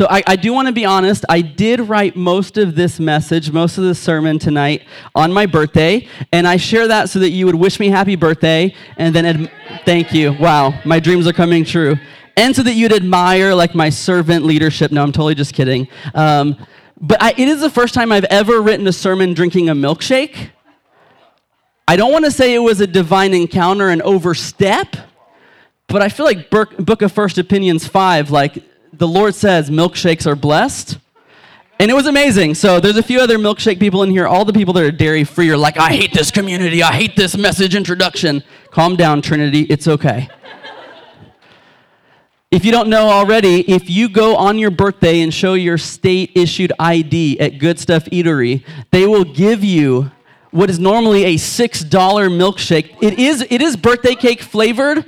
So I, I do want to be honest. I did write most of this message, most of the sermon tonight on my birthday, and I share that so that you would wish me happy birthday, and then ad- thank you. Wow, my dreams are coming true, and so that you'd admire like my servant leadership. No, I'm totally just kidding. Um, but I, it is the first time I've ever written a sermon drinking a milkshake. I don't want to say it was a divine encounter and overstep, but I feel like Book of First Opinions 5, like the Lord says milkshakes are blessed. And it was amazing. So there's a few other milkshake people in here. All the people that are dairy free are like, I hate this community. I hate this message introduction. Calm down, Trinity. It's okay. if you don't know already, if you go on your birthday and show your state issued ID at Good Stuff Eatery, they will give you what is normally a $6 milkshake. It is, it is birthday cake flavored.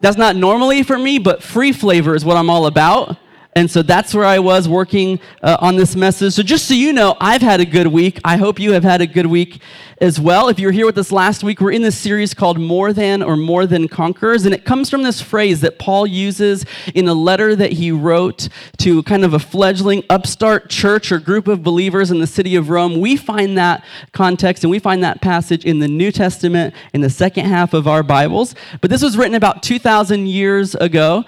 That's not normally for me, but free flavor is what I'm all about. And so that's where I was working uh, on this message. So, just so you know, I've had a good week. I hope you have had a good week as well. If you were here with us last week, we're in this series called More Than or More Than Conquerors. And it comes from this phrase that Paul uses in a letter that he wrote to kind of a fledgling upstart church or group of believers in the city of Rome. We find that context and we find that passage in the New Testament in the second half of our Bibles. But this was written about 2,000 years ago.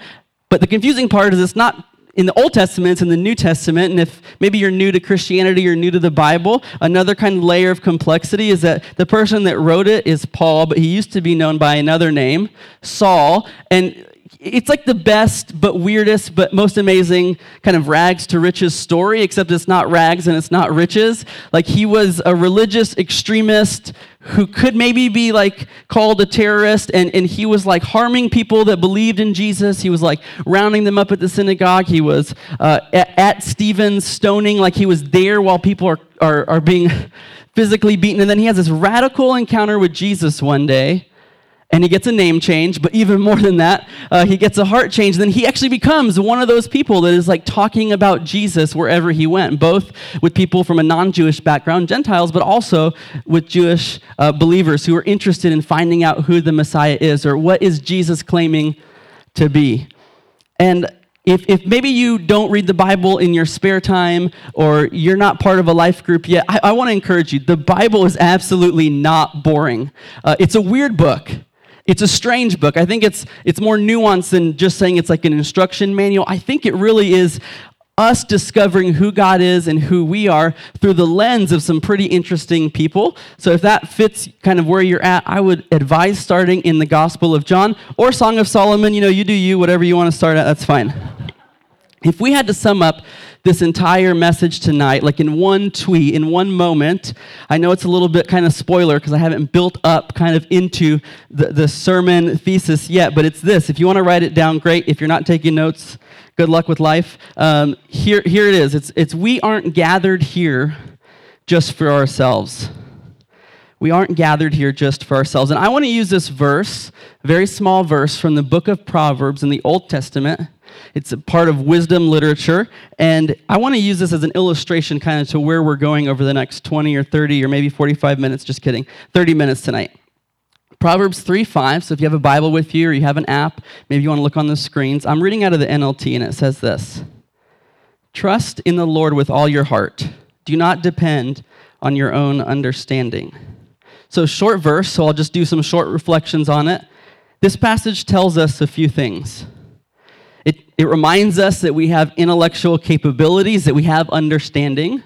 But the confusing part is it's not in the Old Testament, in the New Testament. And if maybe you're new to Christianity or new to the Bible, another kind of layer of complexity is that the person that wrote it is Paul, but he used to be known by another name, Saul. And it's like the best but weirdest but most amazing kind of rags to riches story except it's not rags and it's not riches. Like he was a religious extremist who could maybe be like called a terrorist and, and he was like harming people that believed in jesus. He was like rounding them up at the synagogue. He was uh, at, at stephen's stoning. Like he was there while people are, are, are being physically beaten. And then he has this radical encounter with jesus one day and he gets a name change, but even more than that, uh, he gets a heart change. Then he actually becomes one of those people that is like talking about Jesus wherever he went, both with people from a non Jewish background, Gentiles, but also with Jewish uh, believers who are interested in finding out who the Messiah is or what is Jesus claiming to be. And if, if maybe you don't read the Bible in your spare time or you're not part of a life group yet, I, I want to encourage you. The Bible is absolutely not boring. Uh, it's a weird book. It's a strange book. I think it's, it's more nuanced than just saying it's like an instruction manual. I think it really is us discovering who God is and who we are through the lens of some pretty interesting people. So if that fits kind of where you're at, I would advise starting in the Gospel of John or Song of Solomon. You know, you do you, whatever you want to start at, that's fine. If we had to sum up this entire message tonight, like in one tweet, in one moment. I know it's a little bit kind of spoiler because I haven't built up kind of into the, the sermon thesis yet, but it's this. If you want to write it down, great. If you're not taking notes, good luck with life. Um, here, here it is. It's, it's we aren't gathered here just for ourselves. We aren't gathered here just for ourselves. And I want to use this verse, very small verse from the book of Proverbs in the Old Testament it's a part of wisdom literature. And I want to use this as an illustration kind of to where we're going over the next 20 or 30 or maybe 45 minutes. Just kidding. 30 minutes tonight. Proverbs 3 5. So if you have a Bible with you or you have an app, maybe you want to look on the screens. I'm reading out of the NLT and it says this Trust in the Lord with all your heart. Do not depend on your own understanding. So, short verse, so I'll just do some short reflections on it. This passage tells us a few things. It, reminds us that we have intellectual capabilities, that we have understanding.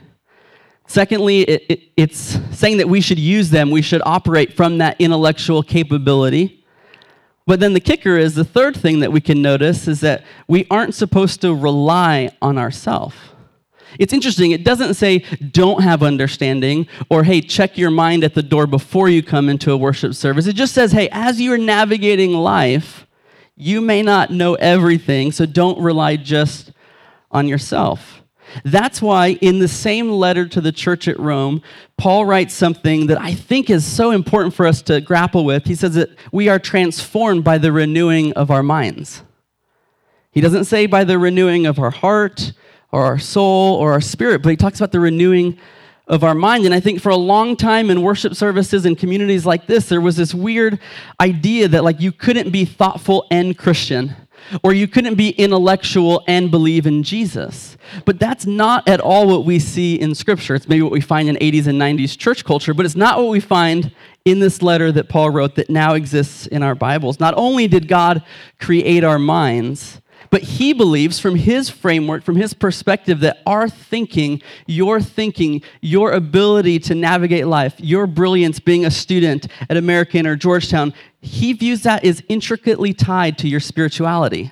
Secondly, it, it, it's saying that we should use them, we should operate from that intellectual capability. But then the kicker is the third thing that we can notice is that we aren't supposed to rely on ourselves. It's interesting, it doesn't say don't have understanding or hey, check your mind at the door before you come into a worship service. It just says, hey, as you're navigating life, you may not know everything, so don't rely just on yourself. That's why, in the same letter to the church at Rome, Paul writes something that I think is so important for us to grapple with. He says that we are transformed by the renewing of our minds. He doesn't say by the renewing of our heart or our soul or our spirit, but he talks about the renewing of our mind. And I think for a long time in worship services and communities like this, there was this weird idea that like you couldn't be thoughtful and Christian. or you couldn't be intellectual and believe in Jesus. But that's not at all what we see in Scripture. It's maybe what we find in 80s and 90s church culture, but it's not what we find in this letter that Paul wrote that now exists in our Bibles. Not only did God create our minds, but he believes from his framework, from his perspective, that our thinking, your thinking, your ability to navigate life, your brilliance being a student at American or Georgetown, he views that as intricately tied to your spirituality.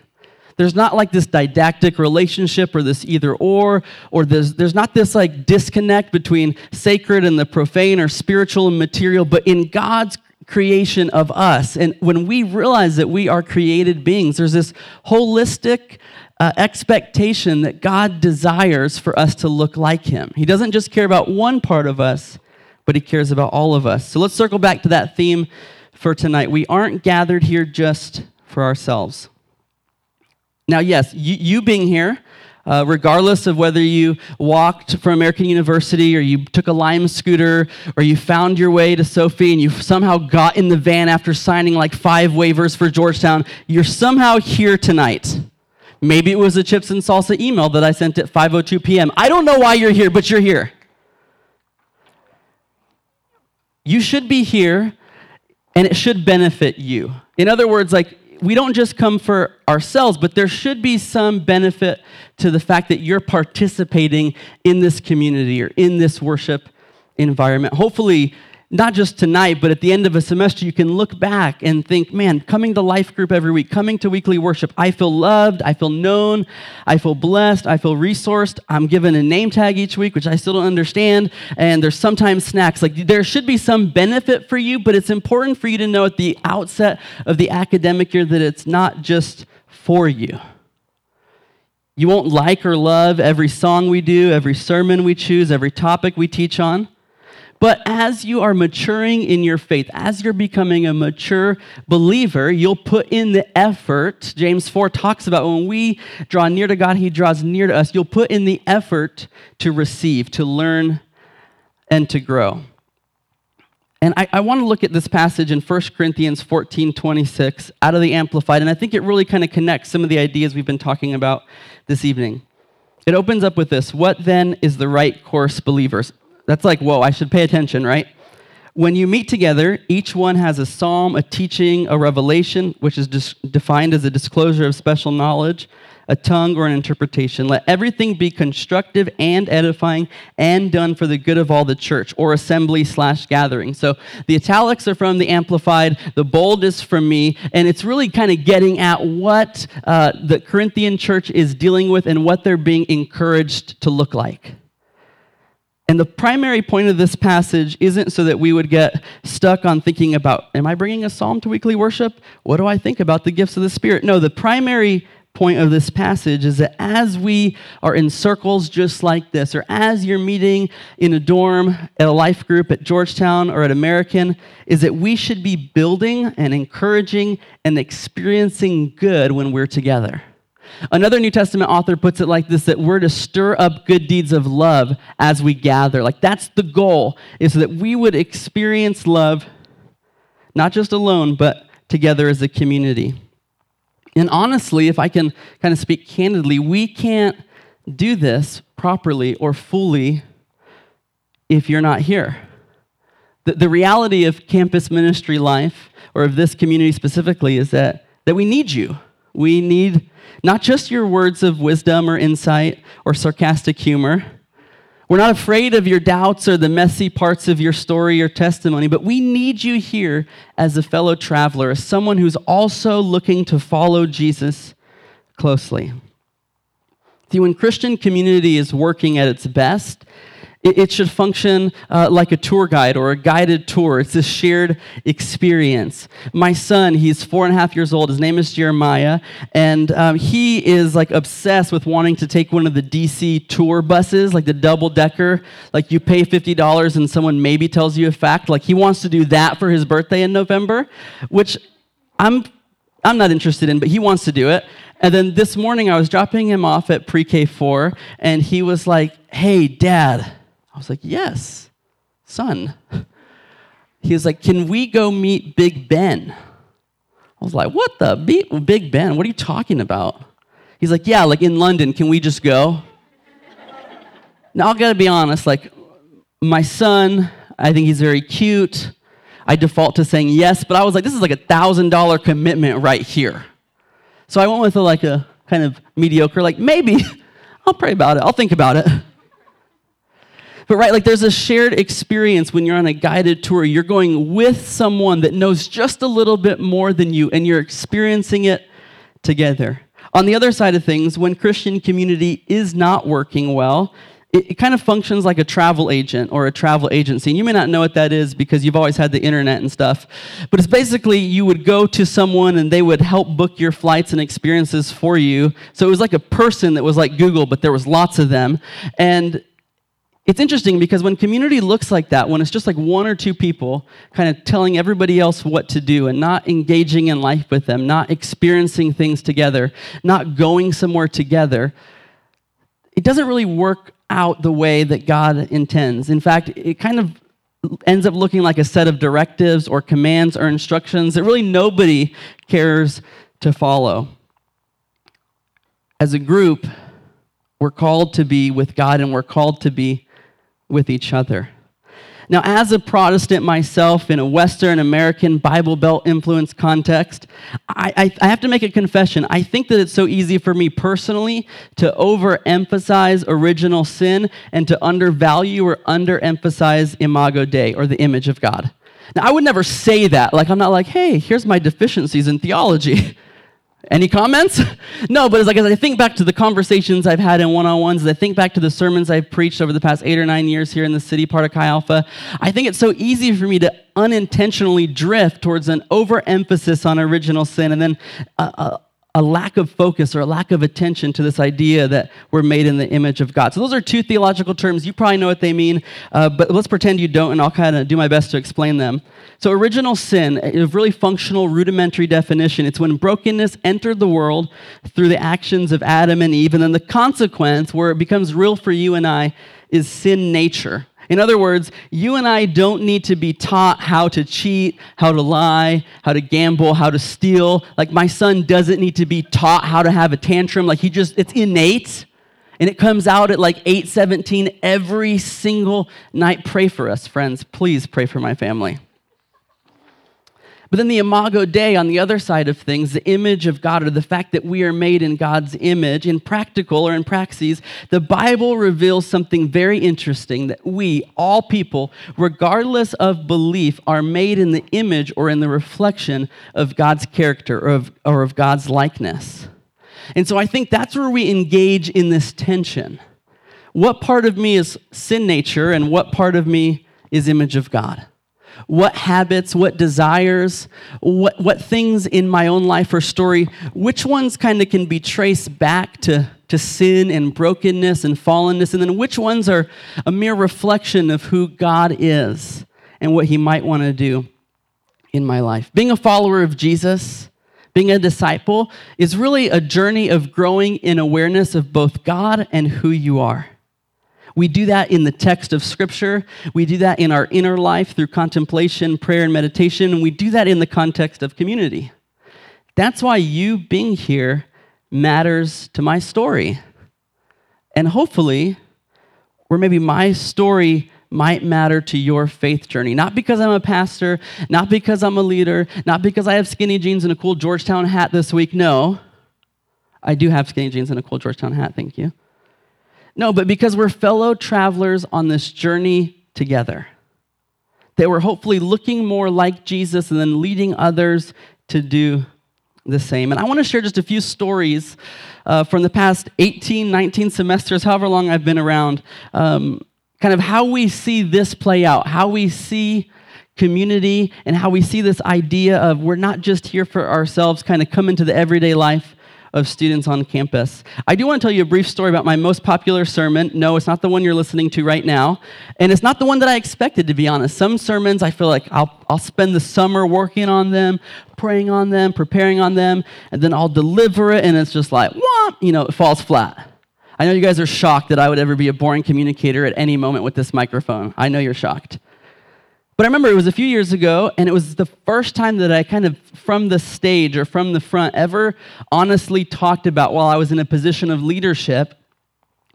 There's not like this didactic relationship or this either or, or there's, there's not this like disconnect between sacred and the profane or spiritual and material, but in God's creation of us. And when we realize that we are created beings, there's this holistic uh, expectation that God desires for us to look like Him. He doesn't just care about one part of us, but He cares about all of us. So let's circle back to that theme for tonight. We aren't gathered here just for ourselves. Now, yes, you, you being here, uh, regardless of whether you walked from American University or you took a Lime scooter or you found your way to Sophie and you somehow got in the van after signing like five waivers for Georgetown, you're somehow here tonight. Maybe it was a chips and salsa email that I sent at 5:02 p.m. I don't know why you're here, but you're here. You should be here and it should benefit you. In other words, like we don't just come for ourselves, but there should be some benefit to the fact that you're participating in this community or in this worship environment. Hopefully, not just tonight, but at the end of a semester, you can look back and think, man, coming to life group every week, coming to weekly worship, I feel loved, I feel known, I feel blessed, I feel resourced. I'm given a name tag each week, which I still don't understand, and there's sometimes snacks. Like there should be some benefit for you, but it's important for you to know at the outset of the academic year that it's not just for you. You won't like or love every song we do, every sermon we choose, every topic we teach on. But as you are maturing in your faith, as you're becoming a mature believer, you'll put in the effort. James 4 talks about when we draw near to God, He draws near to us. You'll put in the effort to receive, to learn, and to grow. And I, I want to look at this passage in 1 Corinthians 14 26 out of the Amplified, and I think it really kind of connects some of the ideas we've been talking about this evening. It opens up with this What then is the right course, believers? That's like, whoa, I should pay attention, right? When you meet together, each one has a psalm, a teaching, a revelation, which is dis- defined as a disclosure of special knowledge, a tongue, or an interpretation. Let everything be constructive and edifying and done for the good of all the church or assembly slash gathering. So the italics are from the Amplified, the bold is from me, and it's really kind of getting at what uh, the Corinthian church is dealing with and what they're being encouraged to look like. And the primary point of this passage isn't so that we would get stuck on thinking about, am I bringing a psalm to weekly worship? What do I think about the gifts of the Spirit? No, the primary point of this passage is that as we are in circles just like this, or as you're meeting in a dorm at a life group at Georgetown or at American, is that we should be building and encouraging and experiencing good when we're together. Another New Testament author puts it like this that we're to stir up good deeds of love as we gather. Like that's the goal, is that we would experience love not just alone, but together as a community. And honestly, if I can kind of speak candidly, we can't do this properly or fully if you're not here. The, the reality of campus ministry life, or of this community specifically, is that, that we need you. We need not just your words of wisdom or insight or sarcastic humor. We're not afraid of your doubts or the messy parts of your story or testimony, but we need you here as a fellow traveler, as someone who's also looking to follow Jesus closely. See, when Christian community is working at its best, it, it should function uh, like a tour guide or a guided tour. It's a shared experience. My son, he's four and a half years old. His name is Jeremiah, and um, he is like obsessed with wanting to take one of the DC tour buses, like the double decker. Like you pay $50 and someone maybe tells you a fact. Like he wants to do that for his birthday in November, which I'm I'm not interested in, but he wants to do it. And then this morning I was dropping him off at pre K 4, and he was like, Hey, dad, I was like, Yes, son. He was like, Can we go meet Big Ben? I was like, what the? Big Ben, what are you talking about? He's like, yeah, like in London, can we just go? now, I gotta be honest, like, my son, I think he's very cute. I default to saying yes, but I was like, this is like a thousand dollar commitment right here. So I went with a, like a kind of mediocre, like maybe I'll pray about it, I'll think about it. But right, like there's a shared experience when you're on a guided tour. You're going with someone that knows just a little bit more than you, and you're experiencing it together. On the other side of things, when Christian community is not working well, it, it, kind of functions like a travel agent or a travel agency. And you may not know what that is because you've always had the internet and stuff. But it's basically you would go to someone and they would help book your flights and experiences for you. So it was like a person that was like Google, but there was lots of them. And it's interesting because when community looks like that, when it's just like one or two people kind of telling everybody else what to do and not engaging in life with them, not experiencing things together, not going somewhere together, it doesn't really work out the way that God intends. In fact, it kind of ends up looking like a set of directives or commands or instructions that really nobody cares to follow. As a group, we're called to be with God and we're called to be with each other. Now, as a Protestant myself in a Western American Bible Belt influence context, I, I, I, have to make a confession. I think that it's so easy for me personally to overemphasize original sin and to undervalue or underemphasize imago Dei or the image of God. Now, I would never say that. Like, I'm not like, hey, here's my deficiencies in theology. Any comments? no, but it's like as I think back to the conversations I've had in one on ones, as I think back to the sermons I've preached over the past eight or nine years here in the city part of Chi Alpha, I think it's so easy for me to unintentionally drift towards an overemphasis on original sin and then a, a lack of focus or a lack of attention to this idea that we're made in the image of God. So, those are two theological terms. You probably know what they mean, uh, but let's pretend you don't, and I'll kind of do my best to explain them. So, original sin, a really functional, rudimentary definition, it's when brokenness entered the world through the actions of Adam and Eve, and then the consequence, where it becomes real for you and I, is sin nature. In other words, you and I don't need to be taught how to cheat, how to lie, how to gamble, how to steal. Like my son doesn't need to be taught how to have a tantrum. Like he just, it's innate. And it comes out at like 8:17 every single night. Pray for us, friends. Please pray for my family. But then the imago Dei, on the other side of things, the image of God, or the fact that we are made in God's image, in practical or in praxis, the Bible reveals something very interesting that we, all people, regardless of belief, are made in the image or in the reflection of God's character or of, or of God's likeness. And so I think that's where we engage in this tension. What part of me is sin nature and what part of me is image of God? What habits, what desires, what, what things in my own life or story, which ones kind of can be traced back to, to sin and brokenness and fallenness, and then which ones are a mere reflection of who God is and what He might want to do in my life. Being a follower of Jesus, being a disciple, is really a journey of growing in awareness of both God and who you are. We do that in the text of Scripture. We do that in our inner life through contemplation, prayer, and meditation. And we do that in the context of community. That's why you being here matters to my story. And hopefully, where maybe my story might matter to your faith journey. Not because I'm a pastor, not because I'm a leader, not because I have skinny jeans and a cool Georgetown hat this week. No, I do have skinny jeans and a cool Georgetown hat, thank you. No, but because we're fellow travelers on this journey together. That we're hopefully looking more like Jesus and then leading others to do the same. And I want to share just a few stories uh, from the past 18, 19 semesters, however long I've been around, um, kind of how we see this play out, how we see community, and how we see this idea of we're not just here for ourselves, kind of come into the everyday life of students on campus. I do want to tell you a brief story about my most popular sermon. No, it's not the one you're listening to right now. And it's not the one that I expected, to be honest. Some sermons, I feel like I'll, I'll spend the summer working on them, praying on them, preparing on them, and then I'll deliver it, and it's just like, whomp, you know, it falls flat. I know you guys are shocked that I would ever be a boring communicator at any moment with this microphone. I know you're shocked. But I remember it was a few years ago, and it was the first time that I kind of, from the stage or from the front, ever honestly talked about while I was in a position of leadership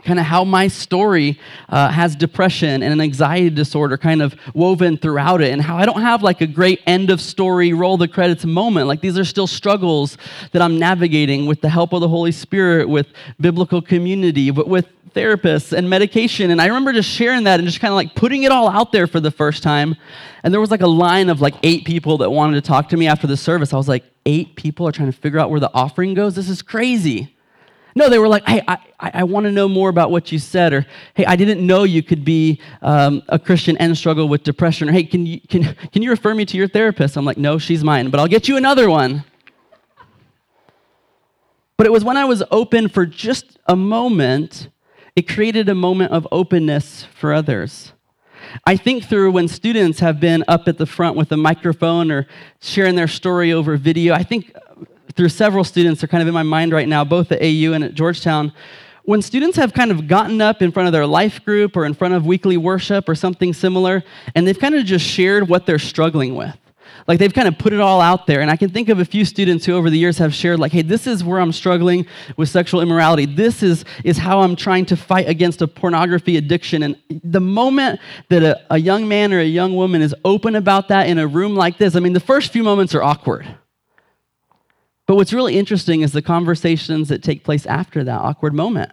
kind of how my story uh, has depression and an anxiety disorder kind of woven throughout it and how i don't have like a great end of story roll the credits moment. Like these are still struggles that i'm navigating with the help of the holy spirit with biblical community but with therapists and medication. And i remember just sharing that and just kind of like putting it all out there for the first time. And there was like a line of like eight people that wanted to talk to me after the service. I was like eight people are trying to figure out where the offering goes? This is crazy no, they were like, hey, I, I want to know more about what you said, or hey, I didn't know you could be um, a Christian and struggle with depression, or hey, can you, can, can you refer me to your therapist? I'm like, no, she's mine, but I'll get you another one. But it was when I was open for just a moment, it created a moment of openness for others. I think through when students have been up at the front with a microphone or sharing their story over video, I think through several students are kind of in my mind right now, both at AU and at Georgetown. When students have kind of gotten up in front of their life group or in front of weekly worship or something similar, and they've kind of just shared what they're struggling with. Like they've kind of put it all out there. And I can think of a few students who over the years have shared, like, hey, this is where I'm struggling with sexual immorality. This is, is how I'm trying to fight against a pornography addiction. And the moment that a, a young man or a young woman is open about that in a room like this, I mean, the first few moments are awkward. But what's really interesting is the conversations that take place after that awkward moment.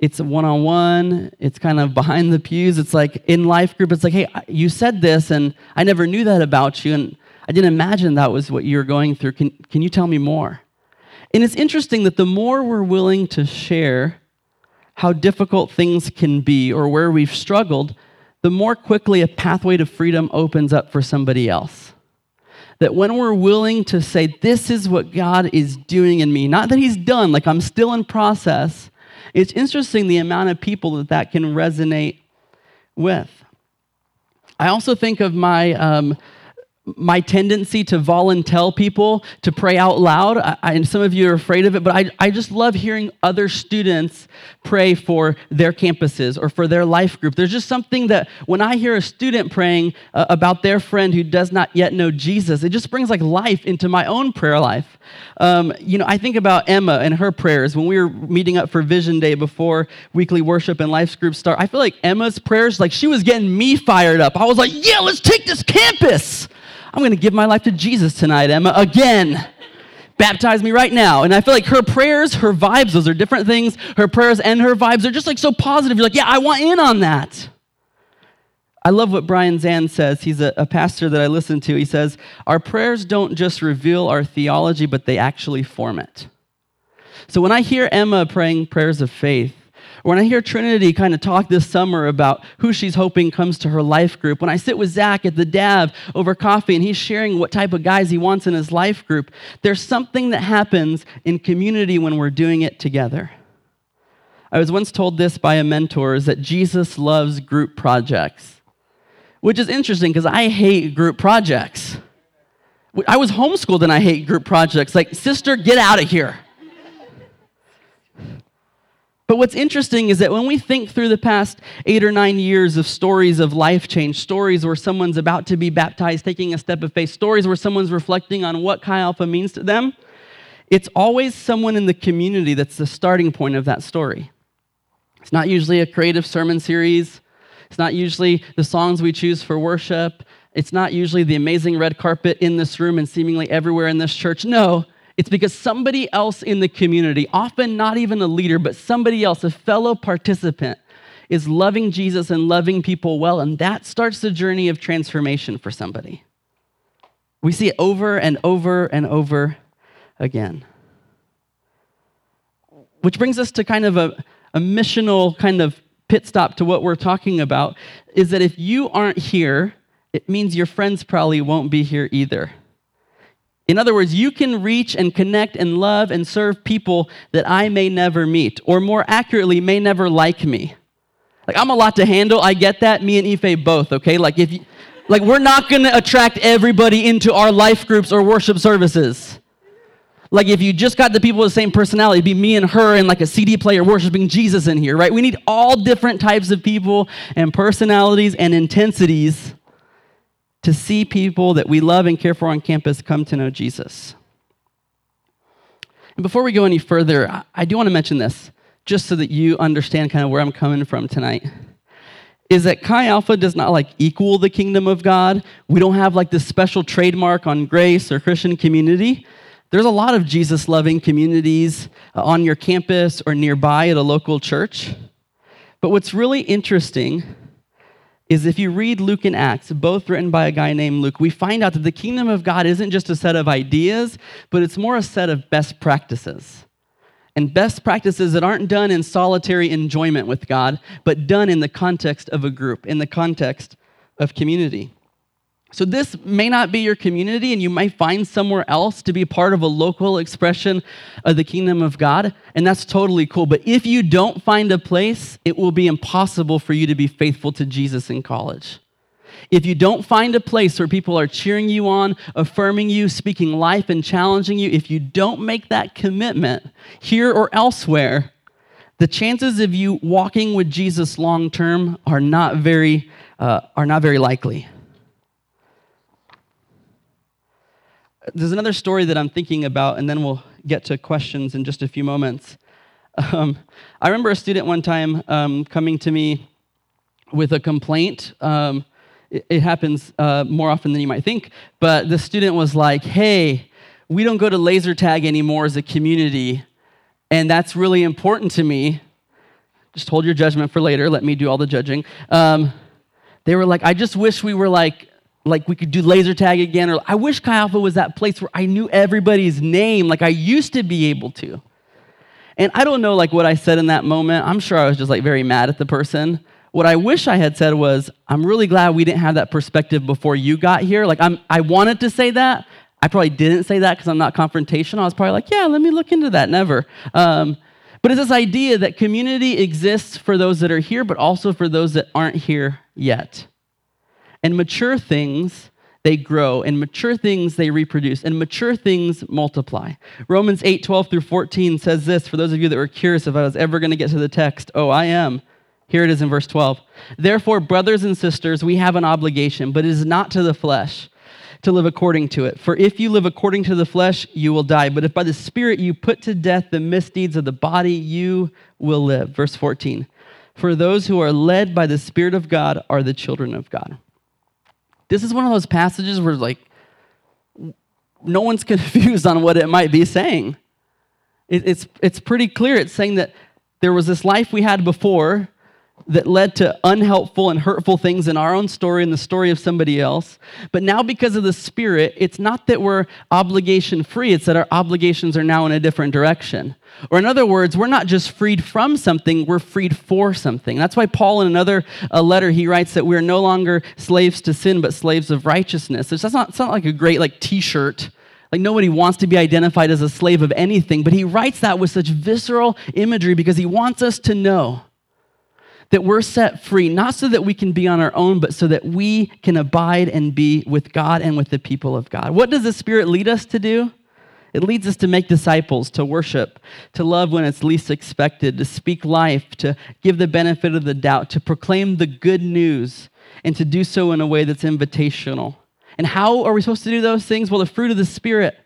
It's one on one, it's kind of behind the pews. It's like in life group, it's like, hey, you said this, and I never knew that about you, and I didn't imagine that was what you were going through. Can, can you tell me more? And it's interesting that the more we're willing to share how difficult things can be or where we've struggled, the more quickly a pathway to freedom opens up for somebody else that when we're willing to say, This is what God is doing in me, not that He's done, like I'm still in process, it's interesting the amount of people that that can resonate with. I also think of my um, my tendency to volunteer people to pray out loud. I, and some of you are afraid of it, but I, I just love hearing other students pray for their campuses or for their life group. There's just something that when I hear a student praying uh, about their friend who does not yet know Jesus, it just brings like life into my own prayer life. Um, you know, I think about Emma and her prayers when we were meeting up for Vision Day before weekly worship and life group start. I feel like Emma's prayers, like she was getting me fired up. I was like, yeah, let's take this campus. I'm going to give my life to Jesus tonight, Emma, again. Baptize me right now. And I feel like her prayers, her vibes, those are different things. Her prayers and her vibes are just like so positive. You're like, yeah, I want in on that. I love what Brian Zahnd says. He's a, a, pastor that I listen to. He says, Our prayers don't just reveal our theology, but they actually form it. So when I hear Emma praying prayers of faith, when I hear Trinity kind of talk this summer about who she's hoping comes to her life group, when I sit with Zach at the DAV over coffee and he's sharing what type of guys he wants in his life group, there's something that happens in community when we're doing it together. I was once told this by a mentor is that Jesus loves group projects, which is interesting because I hate group projects. I was homeschooled and I hate group projects. Like, sister, get out of here. But what's interesting is that when we think through the past eight or nine years of stories of life change, stories where someone's about to be baptized, taking a step of faith, stories where someone's reflecting on what Chi Alpha means to them, it's always someone in the community that's the starting point of that story. It's not usually a creative sermon series, it's not usually the songs we choose for worship, it's not usually the amazing red carpet in this room and seemingly everywhere in this church. No, it's because somebody else in the community, often not even a leader, but somebody else, a fellow participant, is loving Jesus and loving people well, and that starts the journey of transformation for somebody. We see it over and over and over again. Which brings us to kind of a, a missional kind of pit stop to what we're talking about is that if you aren't here, it means your friends probably won't be here either. In other words, you can reach and connect and love and serve people that I may never meet, or more accurately, may never like me. Like, I'm a lot to handle. I get that. Me and Ife both, okay? Like, if you, like we're not going to attract everybody into our life groups or worship services. Like, if you just got the people with the same personality, it'd be me and her and like a CD player worshiping Jesus in here, right? We need all different types of people and personalities and intensities to see people that we love and care for on campus come to know Jesus. And before we go any further, I do want to mention this, just so that you understand kind of where I'm coming from tonight. Is that Chi Alpha does not like equal the kingdom of God. We don't have like this special trademark on grace or Christian community. There's a lot of Jesus loving communities uh, on your campus or nearby at a local church. But what's really interesting is if you read Luke and Acts, both written by a guy named Luke, we find out that the kingdom of God isn't just a set of ideas, but it's more a set of best practices. And best practices that aren't done in solitary enjoyment with God, but done in the context of a group, in the context of community. So, this may not be your community, and you might find somewhere else to be part of a local expression of the kingdom of God, and that's totally cool. But if you don't find a place, it will be impossible for you to be faithful to Jesus in college. If you don't find a place where people are cheering you on, affirming you, speaking life, and challenging you, if you don't make that commitment here or elsewhere, the chances of you walking with Jesus long term are not very uh, are not very likely. There's another story that I'm thinking about, and then we'll get to questions in just a few moments. Um, I remember a student one time um, coming to me with a complaint. Um, it, it, happens uh, more often than you might think, but the student was like, hey, we don't go to laser tag anymore as a community, and that's really important to me. Just hold your judgment for later. Let me do all the judging. Um, they were like, I just wish we were like like we could do laser tag again or i wish chi was that place where i knew everybody's name like i used to be able to. And i don't know like what i said in that moment. I'm sure i was just like very mad at the person. What i wish i had said was i'm really glad we didn't have that perspective before you got here. Like I'm, i wanted to say that. I probably didn't say that because i'm not confrontational. I was probably like yeah let me look into that. Never. Um, but it's this idea that community exists for those that are here but also for those that aren't here yet and mature things, they grow, and mature things, they reproduce, and mature things multiply. Romans 8 12 through 14 says this for those of you that were curious if I was ever going to get to the text. Oh, I am. Here it is in verse 12. Therefore, brothers and sisters, we have an obligation, but it is not to the flesh to live according to it. For if you live according to the flesh, you will die. But if by the Spirit you put to death the misdeeds of the body, you will live. Verse 14. For those who are led by the Spirit of God are the children of God. This is one of those passages where, like, no one's confused on what it might be saying. It, it's, it's pretty clear. It's saying that there was this life we had before that led to unhelpful and hurtful things in our own story and the story of somebody else. But now, because of the Spirit, it's not that we're obligation free, it's that our obligations are now in a different direction. Or, in other words, we're not just freed from something, we're freed for something. That's why Paul, in another uh, letter, he writes that we are no longer slaves to sin, but slaves of righteousness. That's not, not like a great like t-shirt. Like nobody wants to be identified as a slave of anything, but he writes that with such visceral imagery because he wants us to know that we're set free, not so that we can be on our own, but so that we can abide and be with God and with the people of God. What does the Spirit lead us to do? It leads us to make disciples, to worship, to love when it's least expected, to speak life, to give the benefit of the doubt, to proclaim the good news, and to do so in a way that's invitational. And how are we supposed to do those things? Well, the fruit of the Spirit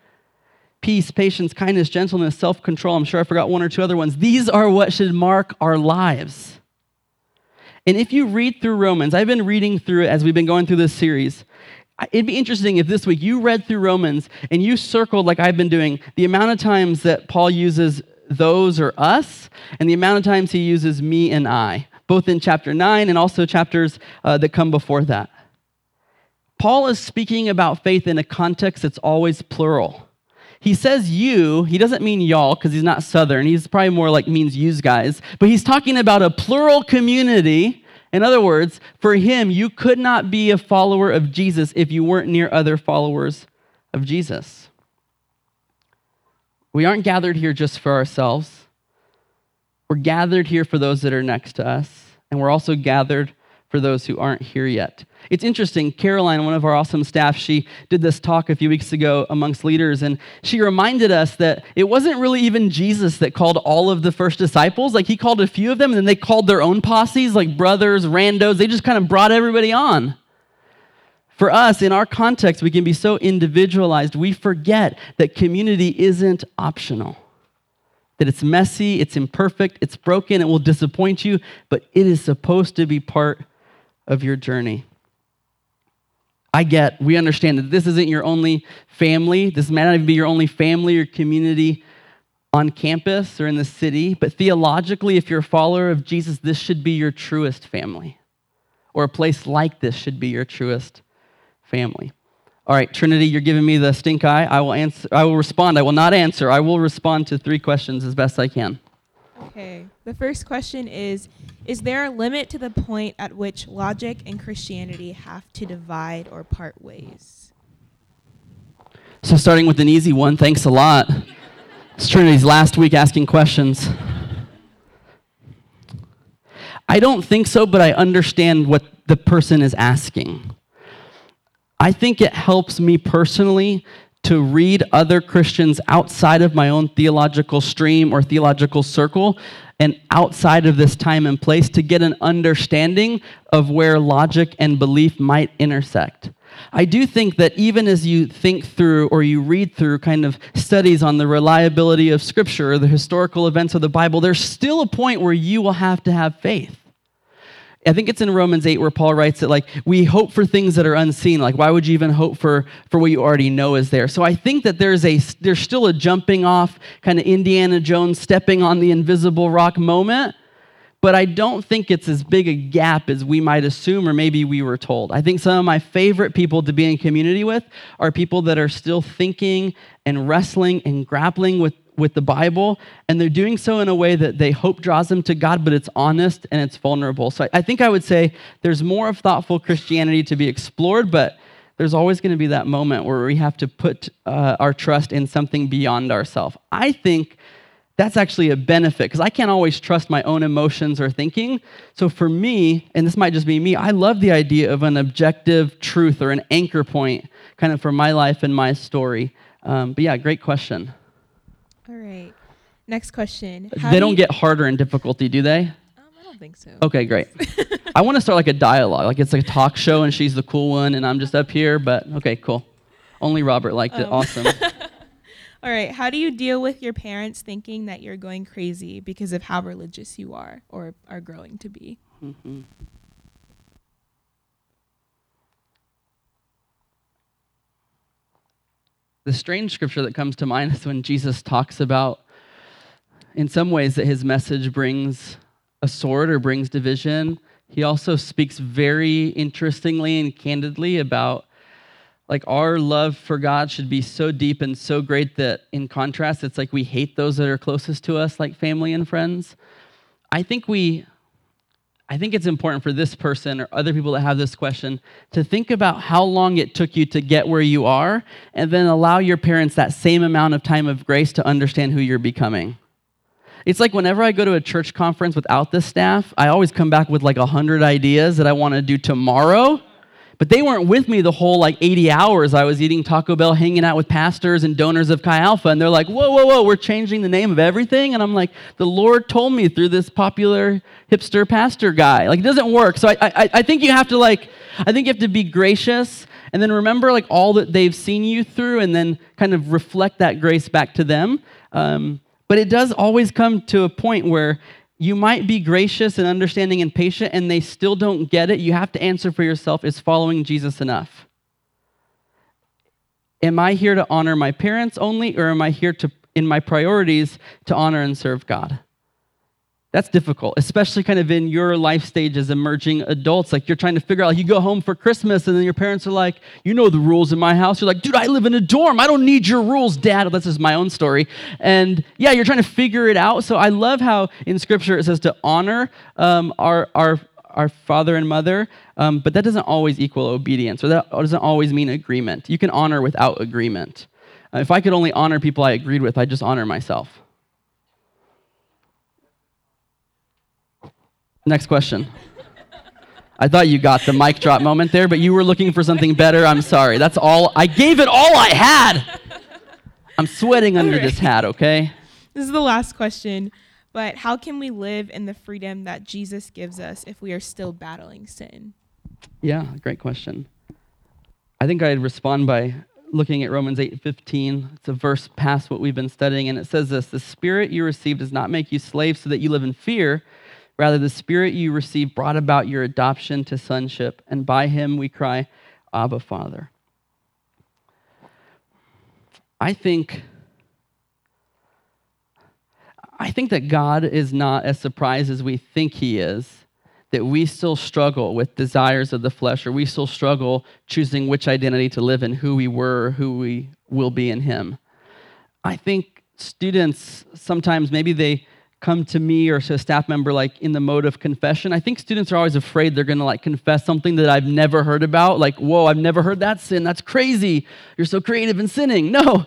peace, patience, kindness, gentleness, self control. I'm sure I forgot one or two other ones. These are what should mark our lives. And if you read through Romans, I've been reading through it as we've been going through this series. It'd be interesting if this week you read through Romans and you circled, like I've been doing, the amount of times that Paul uses those or us and the amount of times he uses me and I, both in chapter 9 and also chapters uh, that come before that. Paul is speaking about faith in a context that's always plural. He says you, he doesn't mean y'all because he's not Southern. He's probably more like means use guys. But he's talking about a plural community. In other words, for him, you could not be a follower of Jesus if you weren't near other followers of Jesus. We aren't gathered here just for ourselves. We're gathered here for those that are next to us, and we're also gathered for those who aren't here yet. It's interesting, Caroline, one of our awesome staff, she did this talk a few weeks ago amongst leaders, and she reminded us that it wasn't really even Jesus that called all of the first disciples. Like, he called a few of them, and then they called their own posses, like brothers, randos. They just kind of brought everybody on. For us, in our context, we can be so individualized, we forget that community isn't optional. That it's messy, it's imperfect, it's broken, it will disappoint you, but it is supposed to be part of your journey. I get, we understand that this isn't your only family. This may not even be your only family or community on campus or in the city, but theologically, if you're a follower of Jesus, this should be your truest family. Or a place like this should be your truest family. All right, Trinity, you're giving me the stink eye. I will answer I will respond. I will not answer. I will respond to three questions as best I can. Okay. The first question is Is there a limit to the point at which logic and Christianity have to divide or part ways? So, starting with an easy one, thanks a lot. It's Trinity's last week asking questions. I don't think so, but I understand what the person is asking. I think it helps me personally to read other Christians outside of my own theological stream or theological circle and outside of this time and place to get an understanding of where logic and belief might intersect. I do think that even as you think through or you read through kind of studies on the reliability of Scripture or the historical events of the Bible, there's still a point where you will have to have faith. I think it's in Romans 8 where Paul writes that like we hope for things that are unseen. Like why would you even hope for for what you already know is there? So I think that there's a there's still a jumping off kind of Indiana Jones stepping on the invisible rock moment but I don't think it's as big a gap as we might assume or maybe we were told. I think some of my favorite people to be in community with are people that are still thinking and wrestling and grappling with, with the Bible, and they're doing so in a way that they hope draws them to God, but it's honest and it's vulnerable. So I, think I would say there's more of thoughtful Christianity to be explored, but there's always going to be that moment where we have to put uh, our trust in something beyond ourselves. I think that's actually a benefit because I can't always trust my own emotions or thinking. So for me, and this might just be me, I love the idea of an objective truth or an anchor point kind of for my life and my story. Um, but yeah, great question. All right. Next question. How they do not get harder in difficulty, do they? Um, I don't think so. Okay, great. I want to start like a dialogue, like it's like a talk show and she's the cool one and I'm just up here, but okay, cool. Only Robert liked um. it. Awesome. All right. How do you deal with your parents thinking that you're going crazy because of how religious you are or are growing to be? Mm-hmm. The strange scripture that comes to mind is when Jesus talks about, in some ways, that his message brings a sword or brings division. He also speaks very interestingly and candidly about like our love for God should be so deep and so great that in contrast, it's like we hate those that are closest to us, like family and friends. I think we, I think it's important for this person or other people that have this question to think about how long it took you to get where you are and then allow your parents that same amount of time of grace to understand who you're becoming. It's like whenever I go to a church conference without the staff, I always come back with like a hundred ideas that I want to do tomorrow but they weren't with me the whole like 80 hours I was eating Taco Bell, hanging out with pastors and donors of Chi Alpha. And they're like, whoa, whoa, whoa, we're changing the name of everything. And I'm like, the Lord told me through this popular hipster pastor guy. Like, it doesn't work. So I, I, I think you have to like, I think you have to be gracious and then remember like all that they've seen you through and then kind of reflect that grace back to them. Um, but it does always come to a point where you might be gracious and understanding and patient and they still don't get it, you have to answer for yourself is following Jesus enough? Am I here to honor my parents only, or am I here to, in my priorities, to honor and serve God? That's difficult, especially kind of in your life stage as emerging adults. Like you're trying to figure out, like you go home for Christmas and then your parents are like, you know the rules in my house. You're like, dude, I live in a dorm. I don't need your rules, dad. That's just my own story. And yeah, you're trying to figure it out. So I love how in scripture it says to honor um, our, our, our father and mother, um, but that doesn't always equal obedience or that doesn't always mean agreement. You can honor without agreement. Uh, if I could only honor people I agreed with, I'd just honor myself. Next question. I thought you got the mic drop moment there, but you were looking for something better. I'm sorry. That's all. I gave it all I had. I'm sweating under right. this hat, okay? This is the last question. But how can we live in the freedom that Jesus gives us if we are still battling sin? Yeah, great question. I think I'd respond by looking at Romans 8:15. It's a verse past what we've been studying and it says this, "The spirit you received does not make you slaves so that you live in fear, rather the spirit you received brought about your adoption to sonship, and by him we cry, Abba, Father." I think I think that God is not as surprised as we think he is that we still struggle with desires of the flesh, or we still struggle choosing which identity to live in, who we were, who we will be in Him. I think students sometimes maybe they come to me or to a staff member like in the mode of confession. I think students are always afraid they're going to like confess something that I've never heard about. Like, whoa, I've never heard that sin. That's crazy. You're so creative in sinning. No,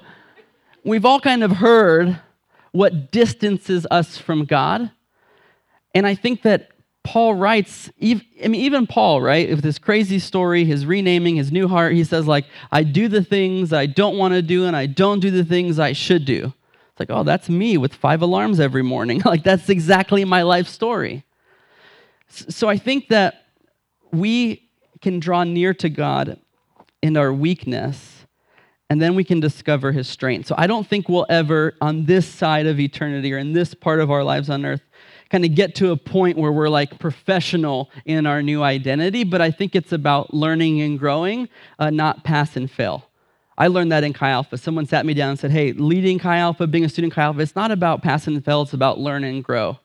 we've all kind of heard what distances us from God. And I think that Paul writes, I mean, even Paul, right, with his crazy story, his renaming, his new heart, he says, like, I do the things I don't want to do, and I don't do the things I should do. Like, oh, that's me with five alarms every morning. like, that's exactly my life story. So I think that we can draw near to God in our weakness, and then we can discover his strength. So I don't think we'll ever, on this side of eternity or in this part of our lives on earth, kind of get to a point where we're like professional in our new identity, but I think it's about learning and growing, uh, not pass and fail. I learned that in Chi Alpha. Someone sat me down and said, Hey, leading Chi Alpha, being a student Chi Alpha, it's not about pass and fail, it's about learn and grow.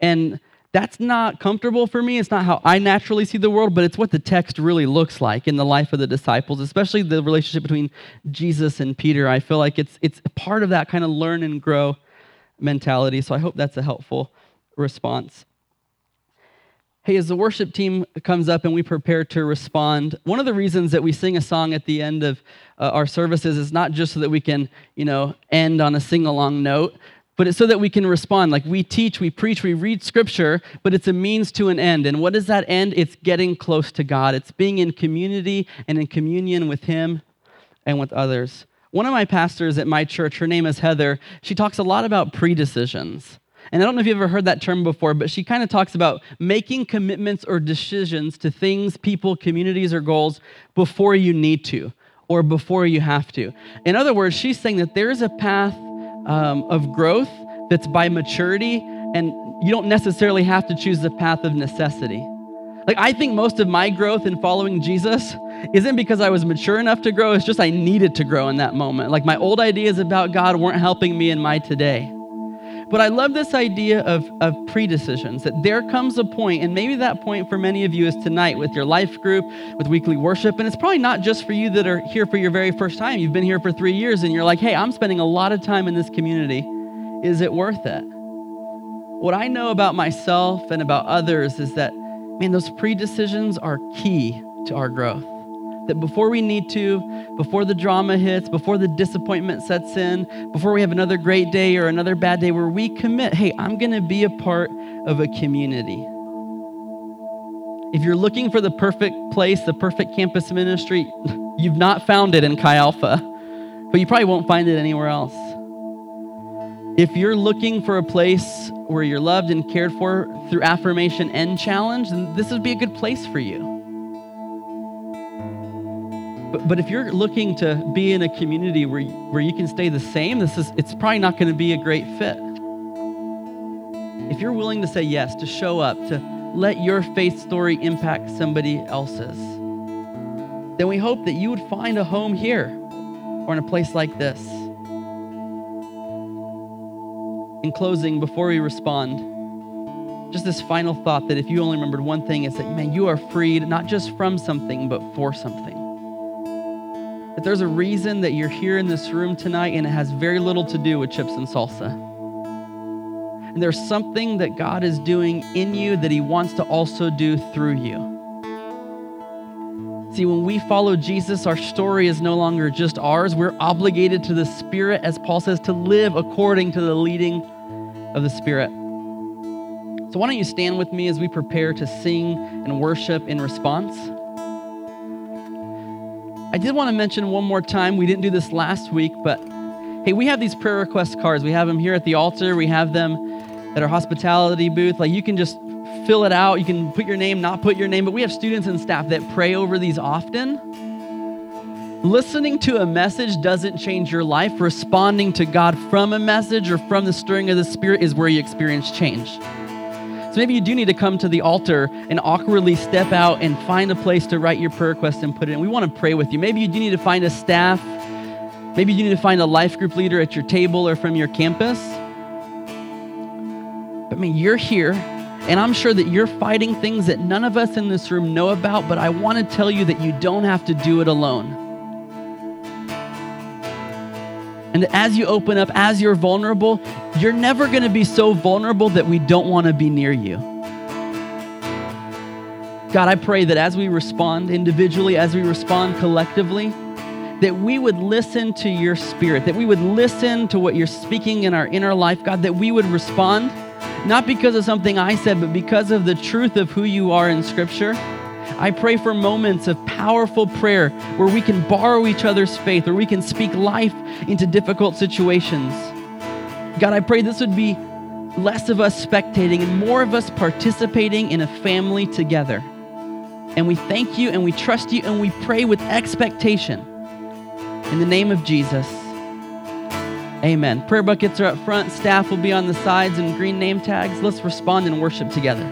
And that's not comfortable for me. It's not how I naturally see the world, but it's what the text really looks like in the life of the disciples, especially the relationship between Jesus and Peter. I feel like it's, it's part of that kind of learn and grow mentality. So I hope that's a helpful response. Hey, as the worship team comes up and we prepare to respond, one of the reasons that we sing a song at the end of uh, our services is not just so that we can, you know, end on a sing along note, but it's so that we can respond. Like we teach, we preach, we read scripture, but it's a means to an end. And what is that end? It's getting close to God, it's being in community and in communion with Him and with others. One of my pastors at my church, her name is Heather, she talks a lot about predecisions. And I don't know if you've ever heard that term before, but she kind of talks about making commitments or decisions to things, people, communities, or goals before you need to or before you have to. In other words, she's saying that there is a path um, of growth that's by maturity, and you don't necessarily have to choose the path of necessity. Like, I think most of my growth in following Jesus isn't because I was mature enough to grow, it's just I needed to grow in that moment. Like, my old ideas about God weren't helping me in my today. But I love this idea of, of predecisions, that there comes a point, and maybe that point for many of you is tonight with your life group, with weekly worship. And it's probably not just for you that are here for your very first time. You've been here for three years and you're like, hey, I'm spending a lot of time in this community. Is it worth it? What I know about myself and about others is that, man, those predecisions are key to our growth that before we need to, before the drama hits, before the disappointment sets in, before we have another great day or another bad day, where we commit, hey, I'm going to be a part of a community. If you're looking for the perfect place, the perfect campus ministry, you've not found it in Chi Alpha, but you probably won't find it anywhere else. If you're looking for a place where you're loved and cared for through affirmation and challenge, then this would be a good place for you. But, but if you're looking to be in a community where, where you can stay the same, this is, it's probably not going to be a great fit. If you're willing to say yes, to show up, to let your faith story impact somebody else's, then we hope that you would find a home here or in a place like this. In closing, before we respond, just this final thought that if you only remembered one thing, is that, man, you are freed not just from something, but for something that there's a reason that you're here in this room tonight and it has very little to do with chips and salsa. And there's something that God is doing in you that He wants to also do through you. See, when we follow Jesus, our story is no longer just ours. We're obligated to the Spirit, as Paul says, to live according to the leading of the Spirit. So, why don't you stand with me as we prepare to sing and worship in response? I did want to mention one more time, we didn't do this last week, but hey, we have these prayer request cards. We have them here at the altar, we have them at our hospitality booth. Like you can just fill it out. You can put your name, not put your name, but we have students and staff that pray over these often. Listening to a message doesn't change your life. Responding to God from a message or from the stirring of the Spirit is where you experience change. So maybe you do need to come to the altar and awkwardly step out and find a place to write your prayer request and put it in. We want to pray with you. Maybe you do need to find a staff. Maybe you need to find a life group leader at your table or from your campus. But I mean, you're here, and I'm sure that you're fighting things that none of us in this room know about, but I want to tell you that you don't have to do it alone. And as you open up, as you're vulnerable, you're never going to be so vulnerable that we don't want to be near you. God, I pray that as we respond individually, as we respond collectively, that we would listen to your spirit, that we would listen to what you're speaking in our inner life, God, that we would respond, not because of something I said, but because of the truth of who you are in Scripture. I pray for moments of powerful prayer where we can borrow each other's faith, where we can speak life into difficult situations. God, I pray this would be less of us spectating and more of us participating in a family together. And we thank you and we trust you and we pray with expectation. In the name of Jesus. Amen. Prayer buckets are up front, staff will be on the sides and green name tags. Let's respond and worship together.